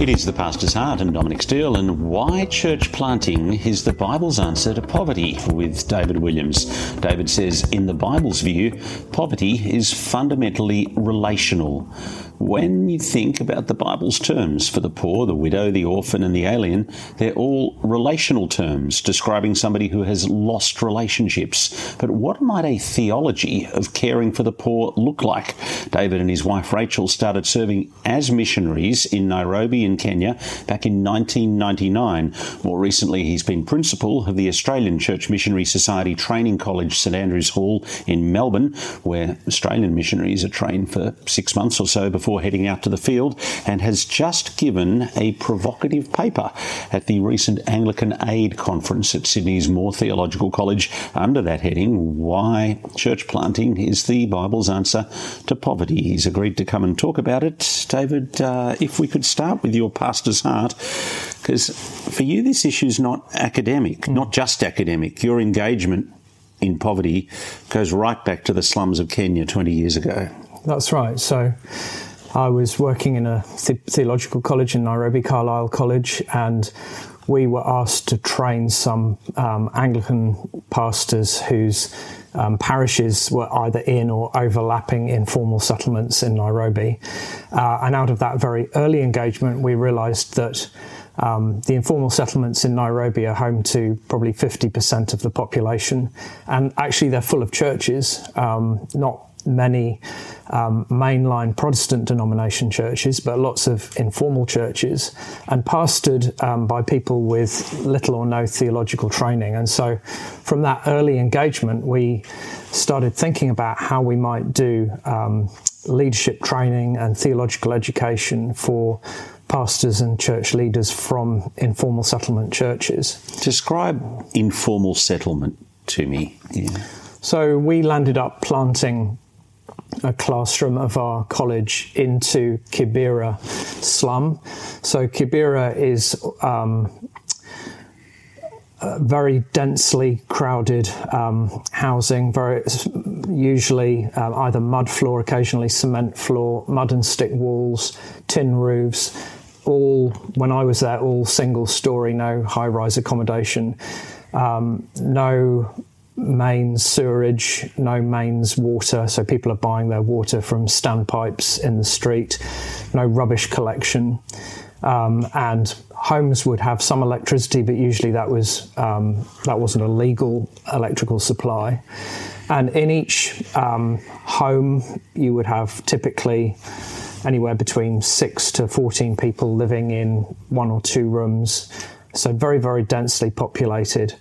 It is the Pastor's Heart and Dominic Steele, and why church planting is the Bible's answer to poverty with David Williams. David says, in the Bible's view, poverty is fundamentally relational. When you think about the Bible's terms for the poor, the widow, the orphan, and the alien, they're all relational terms describing somebody who has lost relationships. But what might a theology of caring for the poor look like? David and his wife Rachel started serving as missionaries in Nairobi in Kenya back in 1999. More recently, he's been principal of the Australian Church Missionary Society Training College, St Andrews Hall in Melbourne, where Australian missionaries are trained for six months or so before before heading out to the field and has just given a provocative paper at the recent Anglican Aid Conference at Sydney's Moore Theological College under that heading Why Church Planting is the Bible's Answer to Poverty. He's agreed to come and talk about it. David, uh, if we could start with your pastor's heart, because for you, this issue is not academic, not just academic. Your engagement in poverty goes right back to the slums of Kenya 20 years ago. That's right. So I was working in a theological college in Nairobi, Carlile College, and we were asked to train some um, Anglican pastors whose um, parishes were either in or overlapping informal settlements in Nairobi. Uh, and out of that very early engagement, we realized that um, the informal settlements in Nairobi are home to probably 50% of the population. And actually, they're full of churches, um, not many um, mainline Protestant denomination churches, but lots of informal churches, and pastored um, by people with little or no theological training. And so, from that early engagement, we started thinking about how we might do um, leadership training and theological education for pastors and church leaders from informal settlement churches. Describe informal settlement to me. Yeah. So we landed up planting a classroom of our college into Kibera slum. So Kibera is um, very densely crowded um, housing, very usually um, either mud floor, occasionally cement floor, mud and stick walls, tin roofs. All when I was there, all single story, no high rise accommodation, um, no mains sewerage, no mains water, so people are buying their water from standpipes in the street, no rubbish collection. Um, and homes would have some electricity, but usually that was um, that wasn't a legal electrical supply. And in each um, home, you would have typically anywhere between six to fourteen people living in one or two rooms, so very very densely populated.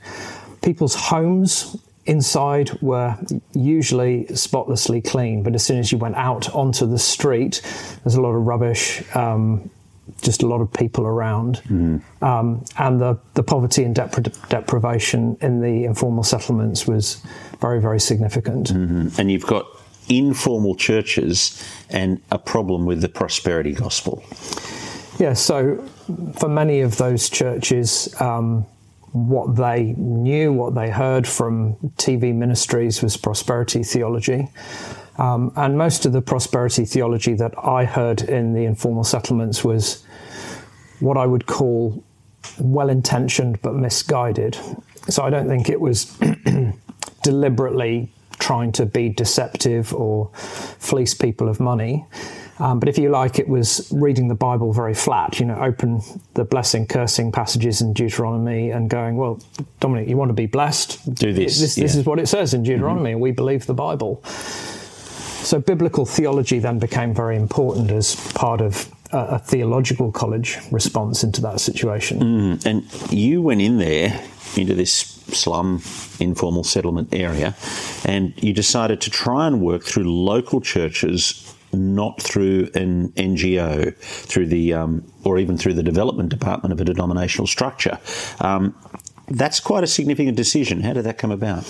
People's homes inside were usually spotlessly clean, but as soon as you went out onto the street, there's a lot of rubbish, um, just a lot of people around, mm. um, and the the poverty and depri- deprivation in the informal settlements was very very significant. Mm-hmm. And you've got informal churches and a problem with the prosperity gospel. Yeah, so for many of those churches. Um, what they knew, what they heard from TV ministries was prosperity theology. Um, and most of the prosperity theology that I heard in the informal settlements was what I would call well intentioned but misguided. So I don't think it was deliberately trying to be deceptive or fleece people of money. Um, but if you like, it was reading the Bible very flat. You know, open the blessing, cursing passages in Deuteronomy and going, well, Dominic, you want to be blessed? Do this. This, yeah. this is what it says in Deuteronomy, mm-hmm. and we believe the Bible. So biblical theology then became very important as part of a, a theological college response into that situation. Mm, and you went in there into this slum informal settlement area and you decided to try and work through local churches not through an NGO, through the um, or even through the development department of a denominational structure. Um, that's quite a significant decision. How did that come about?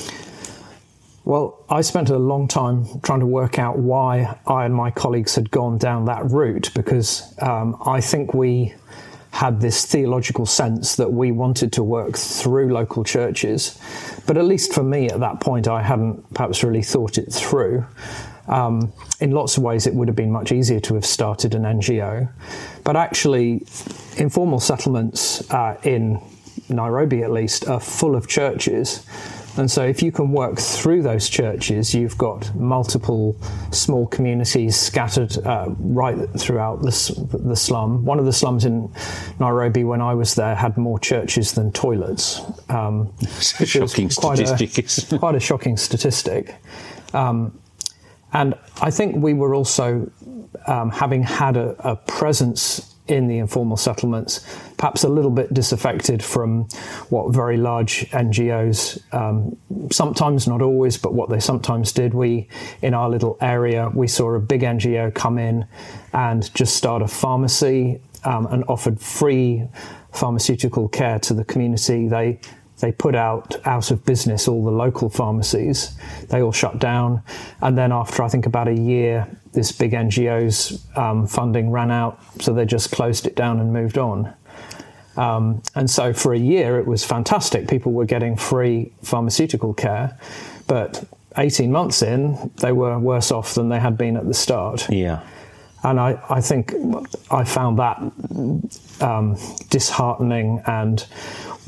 Well, I spent a long time trying to work out why I and my colleagues had gone down that route because um, I think we had this theological sense that we wanted to work through local churches. But at least for me at that point, I hadn't perhaps really thought it through. Um, in lots of ways, it would have been much easier to have started an NGO. But actually, informal settlements uh, in Nairobi, at least, are full of churches. And so, if you can work through those churches, you've got multiple small communities scattered uh, right throughout the, the slum. One of the slums in Nairobi, when I was there, had more churches than toilets. Um, shocking quite statistic. A, quite a shocking statistic. Um, and I think we were also, um, having had a, a presence in the informal settlements, perhaps a little bit disaffected from what very large NGOs, um, sometimes not always, but what they sometimes did. We, in our little area, we saw a big NGO come in and just start a pharmacy um, and offered free pharmaceutical care to the community. They they put out out of business all the local pharmacies. They all shut down, and then after I think about a year, this big NGO's um, funding ran out, so they just closed it down and moved on. Um, and so for a year, it was fantastic. People were getting free pharmaceutical care, but 18 months in, they were worse off than they had been at the start. Yeah. And I, I think I found that um, disheartening and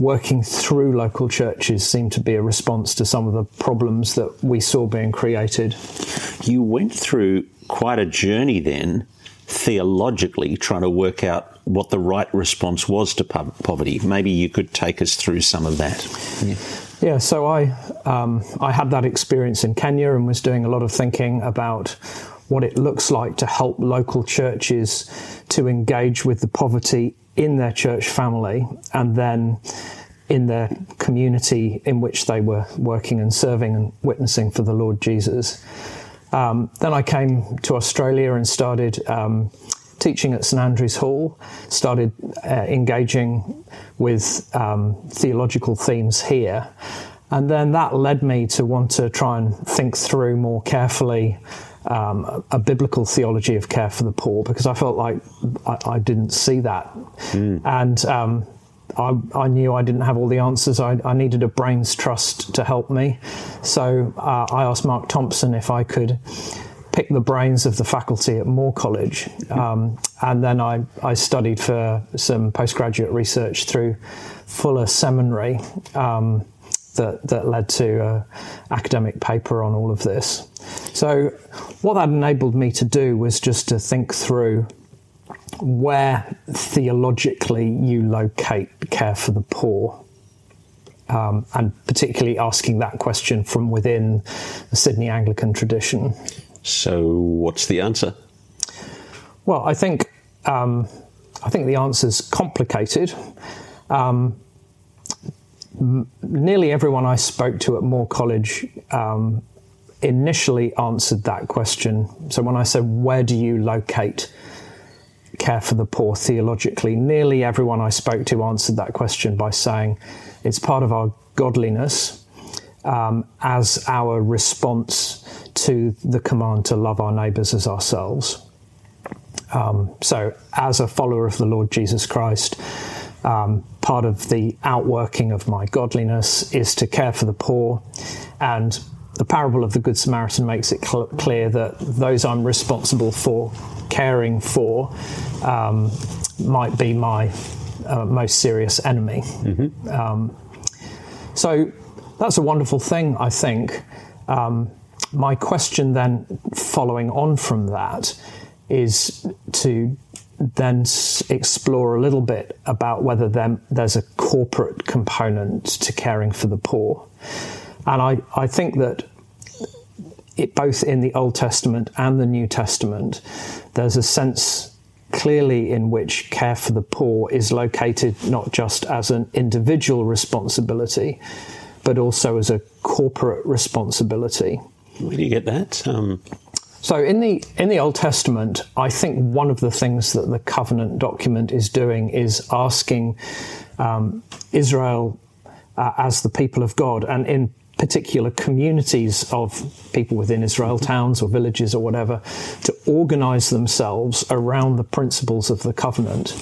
working through local churches seemed to be a response to some of the problems that we saw being created. You went through quite a journey then, theologically, trying to work out what the right response was to poverty. Maybe you could take us through some of that. Yeah. Yeah, so I um, I had that experience in Kenya and was doing a lot of thinking about what it looks like to help local churches to engage with the poverty in their church family and then in their community in which they were working and serving and witnessing for the Lord Jesus. Um, then I came to Australia and started um, teaching at St Andrew's Hall, started uh, engaging with um, theological themes here. And then that led me to want to try and think through more carefully um, a, biblical theology of care for the poor because I felt like I, I didn't see that. Mm. And um, I, I, knew I didn't have all the answers. I, I, needed a brains trust to help me. So uh, I asked Mark Thompson if I could pick the brains of the faculty at Moore College. Um, and then I, I, studied for some postgraduate research through Fuller Seminary um, that, that led to an academic paper on all of this. So, what that enabled me to do was just to think through where theologically you locate care for the poor. Um, and particularly asking that question from within the Sydney Anglican tradition. So, what's the answer? Well, I think um, I think the answer is complicated. Um, m- nearly everyone I spoke to at Moore College um, initially answered that question. So when I said, "Where do you locate care for the poor theologically?" nearly everyone I spoke to answered that question by saying, "It's part of our godliness." Um, as our response to the command to love our neighbours as ourselves. Um, so, as a follower of the Lord Jesus Christ, um, part of the outworking of my godliness is to care for the poor. And the parable of the Good Samaritan makes it cl- clear that those I'm responsible for caring for um, might be my uh, most serious enemy. Mm-hmm. Um, so, that's a wonderful thing, I think. Um, my question then, following on from that, is to then explore a little bit about whether there's a corporate component to caring for the poor. And I, I think that it, both in the Old Testament and the New Testament, there's a sense clearly in which care for the poor is located not just as an individual responsibility, but also as a corporate responsibility. Where do you get that? Um... So in the in the Old Testament, I think one of the things that the covenant document is doing is asking um, Israel uh, as the people of God, and in particular communities of people within Israel, towns or villages or whatever, to organize themselves around the principles of the covenant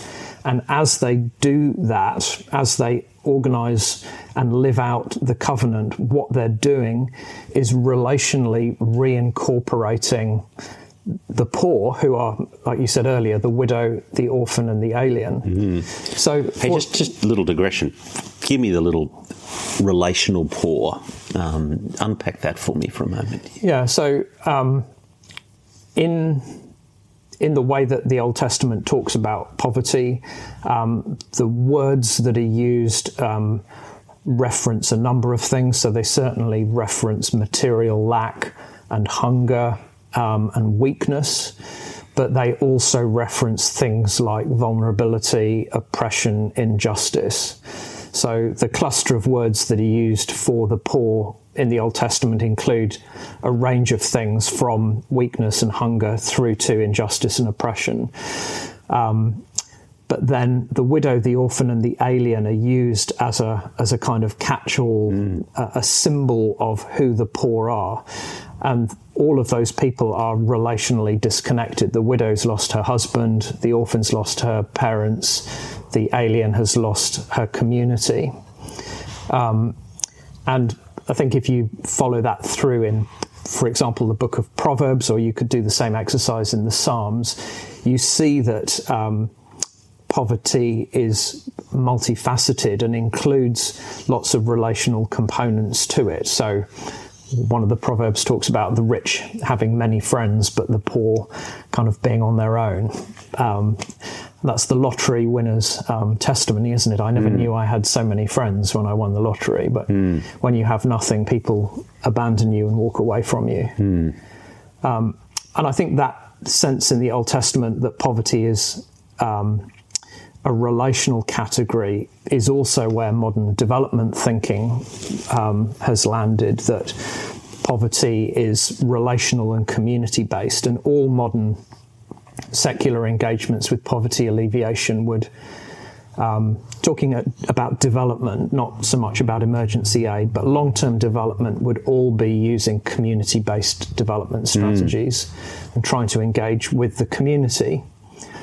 And as they do that, as they organize and live out the covenant, what they're doing is relationally reincorporating the poor, who are, like you said earlier, the widow, the orphan, and the alien. Mm. So, hey, just just a little digression. Give me the little relational poor. Um, unpack that for me for a moment. Yeah. So, um, in in the way that the Old Testament talks about poverty, um, the words that are used um, reference a number of things. So they certainly reference material lack and hunger um, and weakness, but they also reference things like vulnerability, oppression, injustice. So the cluster of words that are used for the poor in the Old Testament include a range of things from weakness and hunger through to injustice and oppression. Um, but then the widow, the orphan, and the alien are used as a as a kind of catch-all, mm. a, a, symbol of who the poor are, and all of those people are relationally disconnected. The widow's lost her husband, the orphan's lost her parents, the alien has lost her community, um, and I think if you follow that through in, for example, the book of Proverbs, or you could do the same exercise in the Psalms, you see that. Um, poverty is multifaceted and includes lots of relational components to it. So, one of the proverbs talks about the rich having many friends, but the poor kind of being on their own. Um, that's the lottery winner's um, testimony, isn't it? I never mm. knew I had so many friends when I won the lottery, but mm. when you have nothing, people abandon you and walk away from you. Mm. Um, and I think that sense in the Old Testament that poverty is um, a relational category is also where modern development thinking um, has landed that poverty is relational and community based, and all modern secular engagements with poverty alleviation would. Um, talking at, about development, not so much about emergency aid, but long term development would all be using community based development hmm. strategies mm. and trying to engage with the community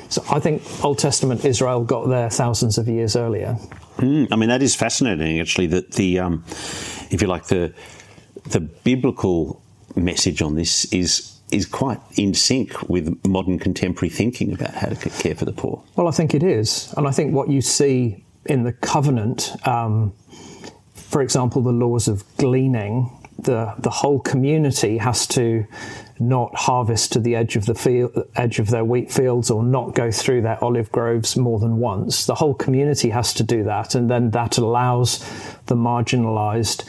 so I think Old Testament Israel got there thousands of years earlier. Mm, I mean, that is fascinating, actually. That the, um, if you like, the the biblical message on this is is quite in sync with modern contemporary thinking about how to care for the poor. Well, I think it is, and I think what you see in the covenant, um, for example, the laws of gleaning, the the whole community has to not harvest to the edge of the field, edge of their wheat fields, or not go through their olive groves more than once. The whole community has to do that, and then that allows the marginalised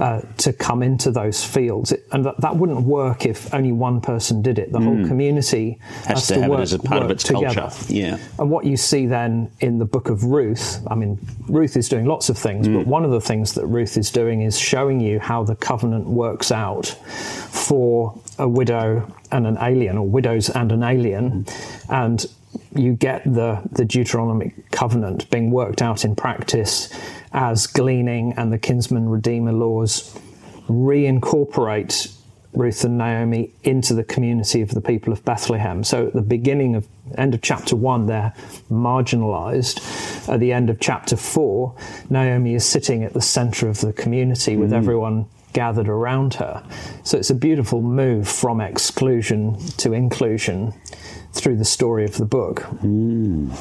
uh, to come into those fields. And that, that, wouldn't work if only one person did it. The mm. whole community has, has to, to, work, as a part of its together. culture. Yeah. And what you see then in the book of Ruth, I mean, Ruth is doing lots of things, mm. but one of the things that Ruth is doing is showing you how the covenant works out for a widow and an alien, or widows and an alien. Mm. And you get the, the Deuteronomic covenant being worked out in practice as gleaning and the kinsman redeemer laws reincorporate Ruth and Naomi into the community of the people of Bethlehem. So at the beginning of end of chapter one, they're marginalized. At the end of chapter four, Naomi is sitting at the center of the community with mm. everyone gathered around her. So it's a beautiful move from exclusion to inclusion through the story of the book. Mm.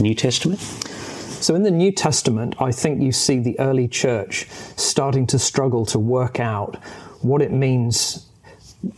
New Testament? So, in the New Testament, I think you see the early church starting to struggle to work out what it means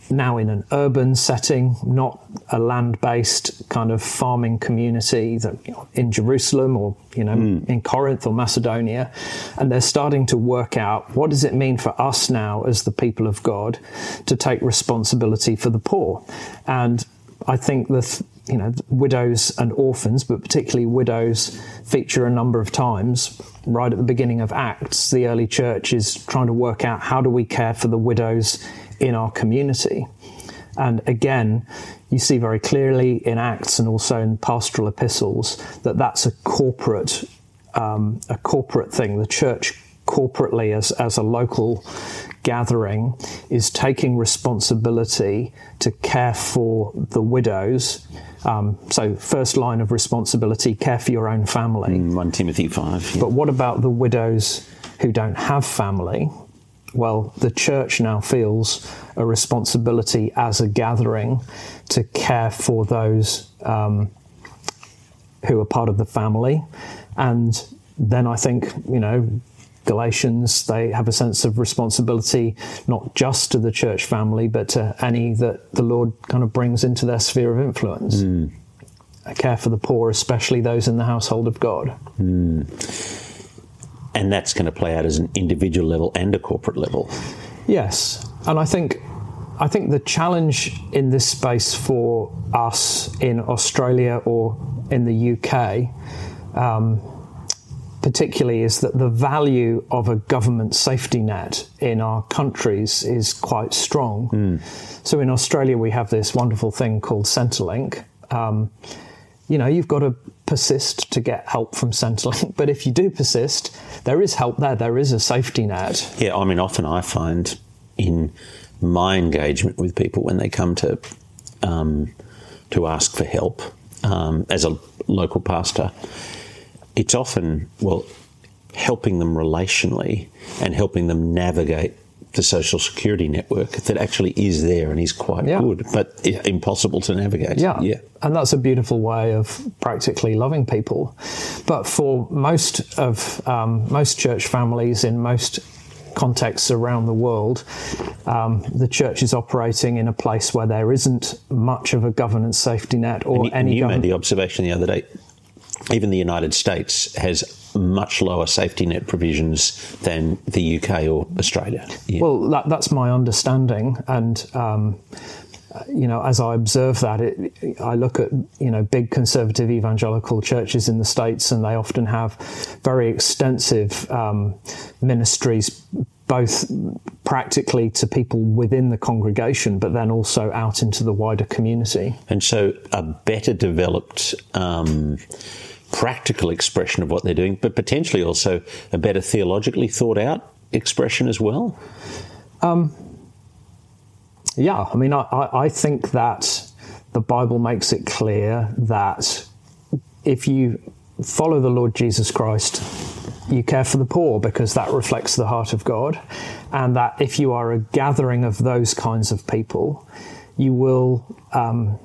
now in an urban setting, not a land-based kind of farming community that you know, in Jerusalem or you know mm. in Corinth or Macedonia, and they're starting to work out what does it mean for us now as the people of God to take responsibility for the poor, and I think that you know, widows and orphans, but particularly widows, feature a number of times. Right at the beginning of Acts, the early church is trying to work out how do we care for the widows in our community. And again, you see very clearly in Acts and also in pastoral epistles that that's a corporate, um, a corporate thing. The church corporately as, as a local gathering is taking responsibility to care for the widows. Um, so, first line of responsibility care for your own family. Mm, 1 Timothy 5. Yeah. But what about the widows who don't have family? Well, the church now feels a responsibility as a gathering to care for those um, who are part of the family. And then I think, you know, Galatians, they have a sense of responsibility not just to the church family, but to any that the Lord kind of brings into their sphere of influence. Mm. Care for the poor, especially those in the household of God. Mm. And that's going to play out as an individual level and a corporate level. Yes, and I think I think the challenge in this space for us in Australia or in the UK, um, particularly, is that the value of a government safety net in our countries is quite strong. Mm. So in Australia, we have this wonderful thing called Centrelink. Um, you know, you've got to persist to get help from Centrelink, but if you do persist, there is help there. There is a safety net. Yeah, I mean, often I find in my engagement with people when they come to um, to ask for help um, as a local pastor, it's often well helping them relationally and helping them navigate the social security network that actually is there and is quite yeah. good, but impossible to navigate. Yeah. yeah, and that's a beautiful way of practically loving people. But for most of um, most church families in most contexts around the world, um, the church is operating in a place where there isn't much of a governance safety net or and you, any. You made the observation the other day. Even the United States has much lower safety net provisions than the UK or Australia. Yeah. Well, that, that's my understanding, and um, you know, as I observe that, it, I look at you know big conservative evangelical churches in the states, and they often have very extensive um, ministries, both practically to people within the congregation, but then also out into the wider community. And so, a better developed. Um, practical expression of what they're doing, but potentially also a better theologically thought out expression as well? Um, yeah, I mean, I, I think that the Bible makes it clear that if you follow the Lord Jesus Christ, you care for the poor because that reflects the heart of God. And that if you are a gathering of those kinds of people, you will um,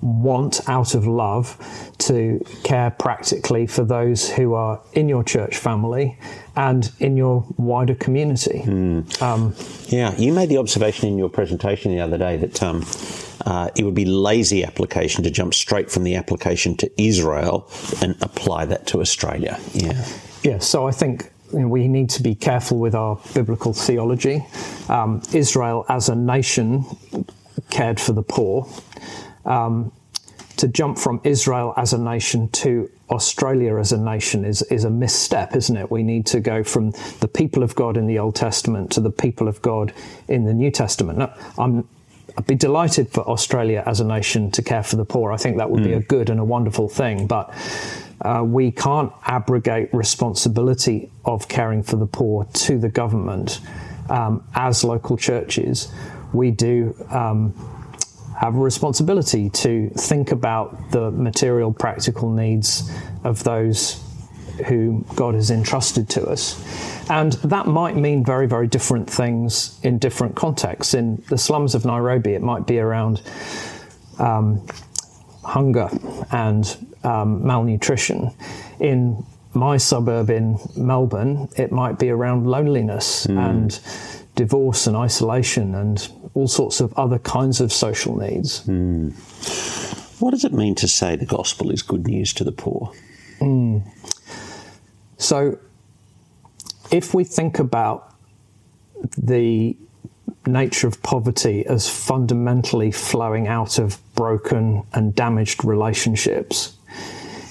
want out of love to care practically for those who are in your church family and in your wider community. Mm. Um, yeah, you made the observation in your presentation the other day that um, uh, it would be lazy application to jump straight from the application to Israel and apply that to Australia. Yeah. Yeah, so I think you know, we need to be careful with our biblical theology. Um, Israel as a nation cared for the poor um, to jump from Israel as a nation to Australia as a nation is, is a misstep, isn't it? We need to go from the people of God in the Old Testament to the people of God in the New Testament. Now, I'm I'd be delighted for Australia as a nation to care for the poor. I think that would mm. be a hmm. good and a wonderful thing. But uh, we can't abrogate responsibility of caring for the poor to the government um, as local churches. We do. Um, have a responsibility to think about the material, practical needs of those who God has entrusted to us. And that might mean very, very different things in different contexts. In the slums of Nairobi, it might be around um, hunger and um, malnutrition. In my suburb in Melbourne, it might be around loneliness mm. and divorce and isolation and all sorts of other kinds of social needs. Mm. What does it mean to say the gospel is good news to the poor? Mm. So, if we think about the nature of poverty as fundamentally flowing out of broken and damaged relationships,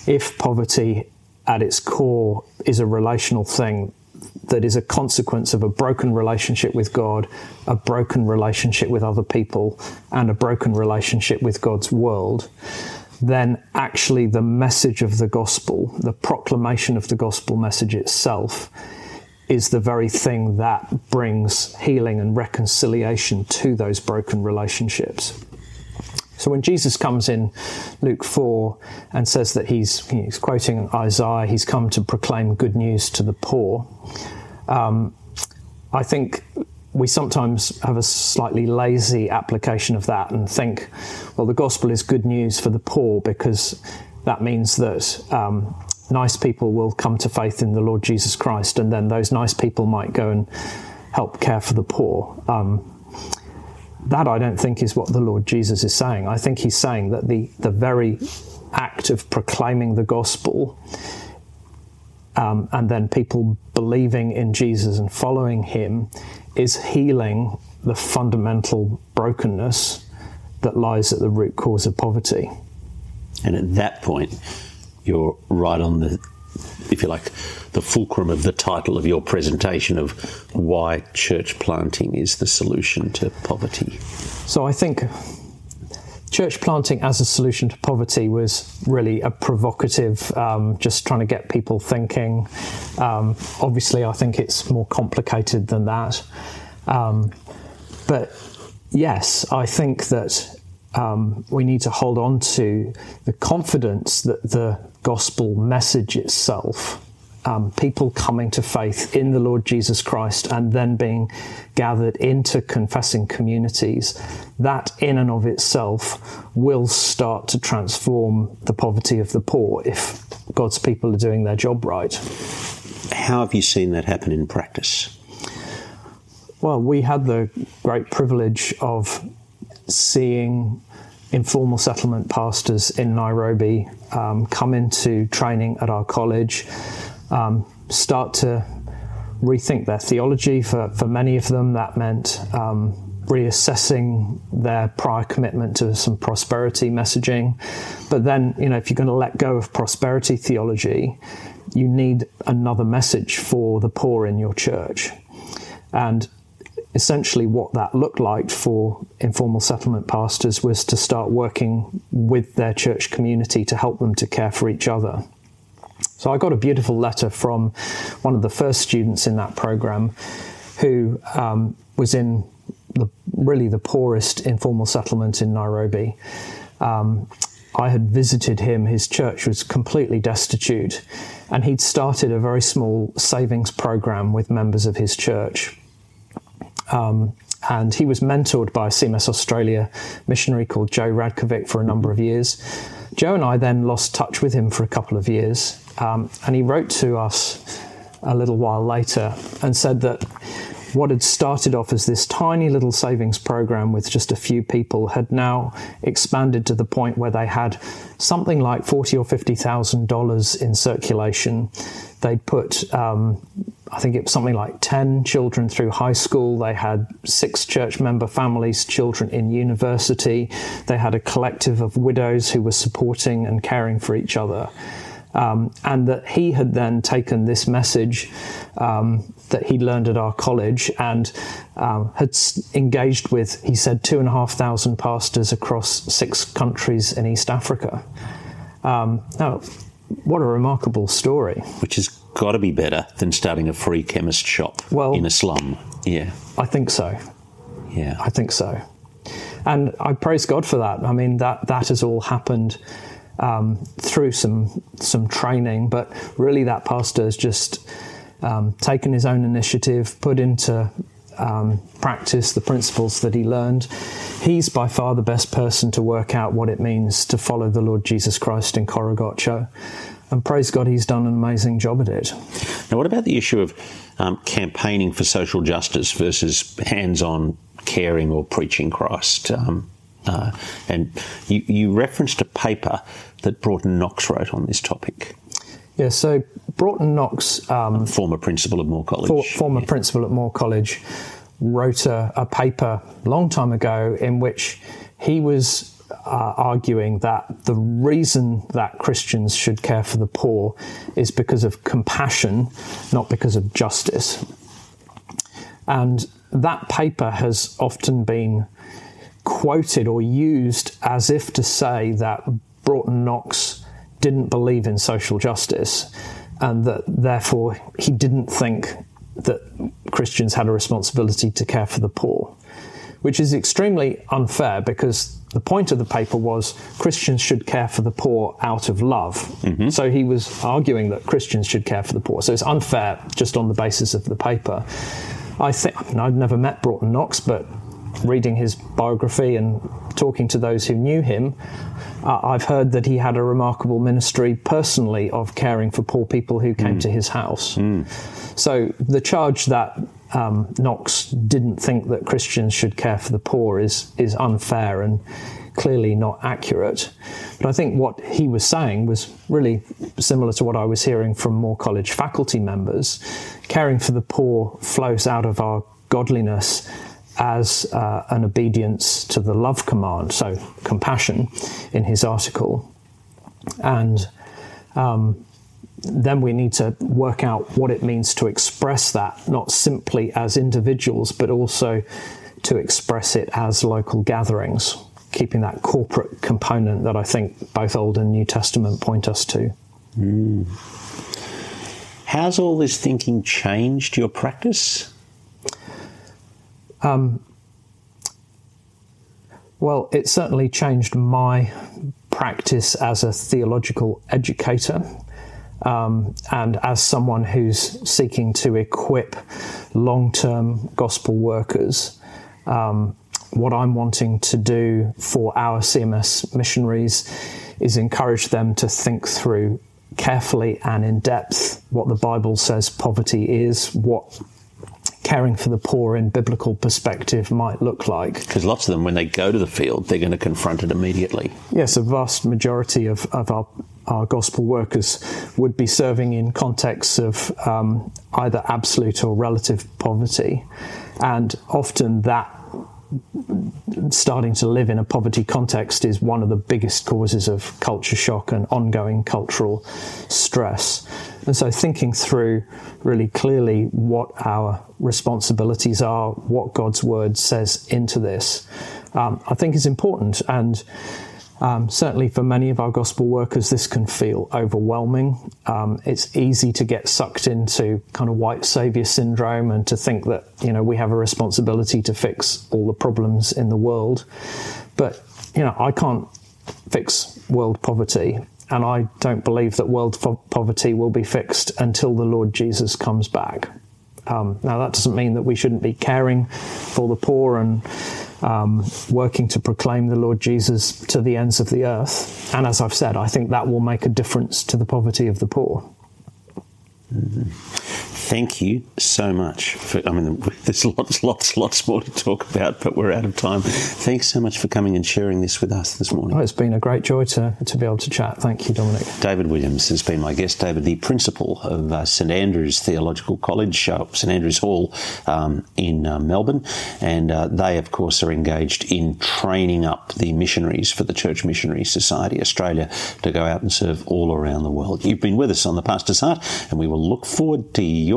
if poverty at its core is a relational thing, that is a consequence of a broken relationship with God, a broken relationship with other people, and a broken relationship with God's world, then actually the message of the gospel, the proclamation of the gospel message itself, is the very thing that brings healing and reconciliation to those broken relationships. So when Jesus comes in Luke 4 and says that he's, he's quoting Isaiah, he's come to proclaim good news to the poor, um, I think we sometimes have a slightly lazy application of that and think, well, the gospel is good news for the poor because that means that um, nice people will come to faith in the Lord Jesus Christ, and then those nice people might go and help care for the poor. Um, that I don't think is what the Lord Jesus is saying. I think he's saying that the, the very act of proclaiming the gospel um, and then people believing in Jesus and following him is healing the fundamental brokenness that lies at the root cause of poverty. And at that point, you're right on the, if you like, the fulcrum of the title of your presentation of why church planting is the solution to poverty. So I think church planting as a solution to poverty was really a provocative, um, just trying to get people thinking. Um, obviously, I think it's more complicated than that. Um, but yes, I think that um, we need to hold on to the confidence that the gospel message itself, um, people coming to faith in the Lord Jesus Christ and then being gathered into confessing communities, that in and of itself will start to transform the poverty of the poor if God's people are doing their job right. How have you seen that happen in practice? Well, we had the great privilege of seeing informal settlement pastors in Nairobi um, come into training at our college, um, start to rethink their theology. For, for many of them, that meant um, reassessing their prior commitment to some prosperity messaging. But then, you know, if you're going to let go of prosperity theology, you need another message for the poor in your church. And essentially what that looked like for informal settlement pastors was to start working with their church community to help them to care for each other. So I got a beautiful letter from one of the first students in that program who um, was in the, really the poorest informal settlement in Nairobi. Um, I had visited him, his church was completely destitute, and he'd started a very small savings program with members of his church. Um, and he was mentored by a CMS Australia missionary called Joe Radkovic for a number of years. Joe and I then lost touch with him for a couple of years, um, and he wrote to us a little while later and said that what had started off as this tiny little savings program with just a few people had now expanded to the point where they had something like forty or fifty thousand dollars in circulation. They'd put um, I think it was something like 10 children through high school. They had six church member families, children in university. They had a collective of widows who were supporting and caring for each other. Um, and that he had then taken this message um, that he learned at our college and um, had engaged with, he said, two and a half thousand pastors across six countries in East Africa. Um, now, what a remarkable story. Which has got to be better than starting a free chemist shop well, in a slum. Yeah. I think so. Yeah. I think so. And I praise God for that. I mean, that, that has all happened um, through some, some training, but really that pastor has just um, taken his own initiative, put into um, practice the principles that he learned. He's by far the best person to work out what it means to follow the Lord Jesus Christ in Korogocho. And praise God, he's done an amazing job at it. Now, what about the issue of um, campaigning for social justice versus hands on caring or preaching Christ? Um, uh, and you, you referenced a paper that Broughton Knox wrote on this topic. Yeah, so Broughton Knox, um, former principal at Moore College, for, former yeah. principal at Moore College, wrote a, a paper a long time ago in which he was uh, arguing that the reason that Christians should care for the poor is because of compassion, not because of justice. And that paper has often been quoted or used as if to say that Broughton Knox didn't believe in social justice and that therefore he didn't think that Christians had a responsibility to care for the poor, which is extremely unfair because the point of the paper was Christians should care for the poor out of love. Mm-hmm. So he was arguing that Christians should care for the poor. So it's unfair just on the basis of the paper. I think I mean, I've never met Broughton Knox, but reading his biography and talking to those who knew him, uh, I've heard that he had a remarkable ministry personally of caring for poor people who came mm. to his house. Mm. So the charge that um, Knox didn't think that Christians should care for the poor is is unfair and clearly not accurate. But I think what he was saying was really similar to what I was hearing from Moore College faculty members. Caring for the poor flows out of our godliness as uh, an obedience to the love command, so compassion, in his article. And um, then we need to work out what it means to express that, not simply as individuals, but also to express it as local gatherings, keeping that corporate component that I think both Old and New Testament point us to. Mm. How's all this thinking changed your practice? Um, well, it certainly changed my practice as a theological educator. Um, and as someone who's seeking to equip long term gospel workers, um, what I'm wanting to do for our CMS missionaries is encourage them to think through carefully and in depth what the Bible says poverty is, what caring for the poor in biblical perspective might look like. Because lots of them, when they go to the field, they're going to confront it immediately. Yes, a vast majority of, of our, our gospel workers would be serving in contexts of um, either absolute or relative poverty. And often that starting to live in a poverty context is one of the biggest causes of culture shock and ongoing cultural stress. And so, thinking through really clearly what our responsibilities are, what God's word says into this, um, I think is important. And um, certainly for many of our gospel workers, this can feel overwhelming. Um, it's easy to get sucked into kind of white savior syndrome and to think that, you know, we have a responsibility to fix all the problems in the world. But, you know, I can't fix world poverty. And I don't believe that world poverty will be fixed until the Lord Jesus comes back. Um, now, that doesn't mean that we shouldn't be caring for the poor and um, working to proclaim the Lord Jesus to the ends of the earth. And as I've said, I think that will make a difference to the poverty of the poor. Mm-hmm thank you so much. For, I mean, there's lots, lots, lots more to talk about, but we're out of time. Thanks so much for coming and sharing this with us this morning. Oh, it's been a great joy to, to be able to chat. Thank you, Dominic. David Williams has been my guest. David, the principal of uh, St Andrews Theological College, uh, St Andrews Hall um, in uh, Melbourne, and uh, they, of course, are engaged in training up the missionaries for the Church Missionary Society Australia to go out and serve all around the world. You've been with us on the Pastor's Heart, and we will look forward to your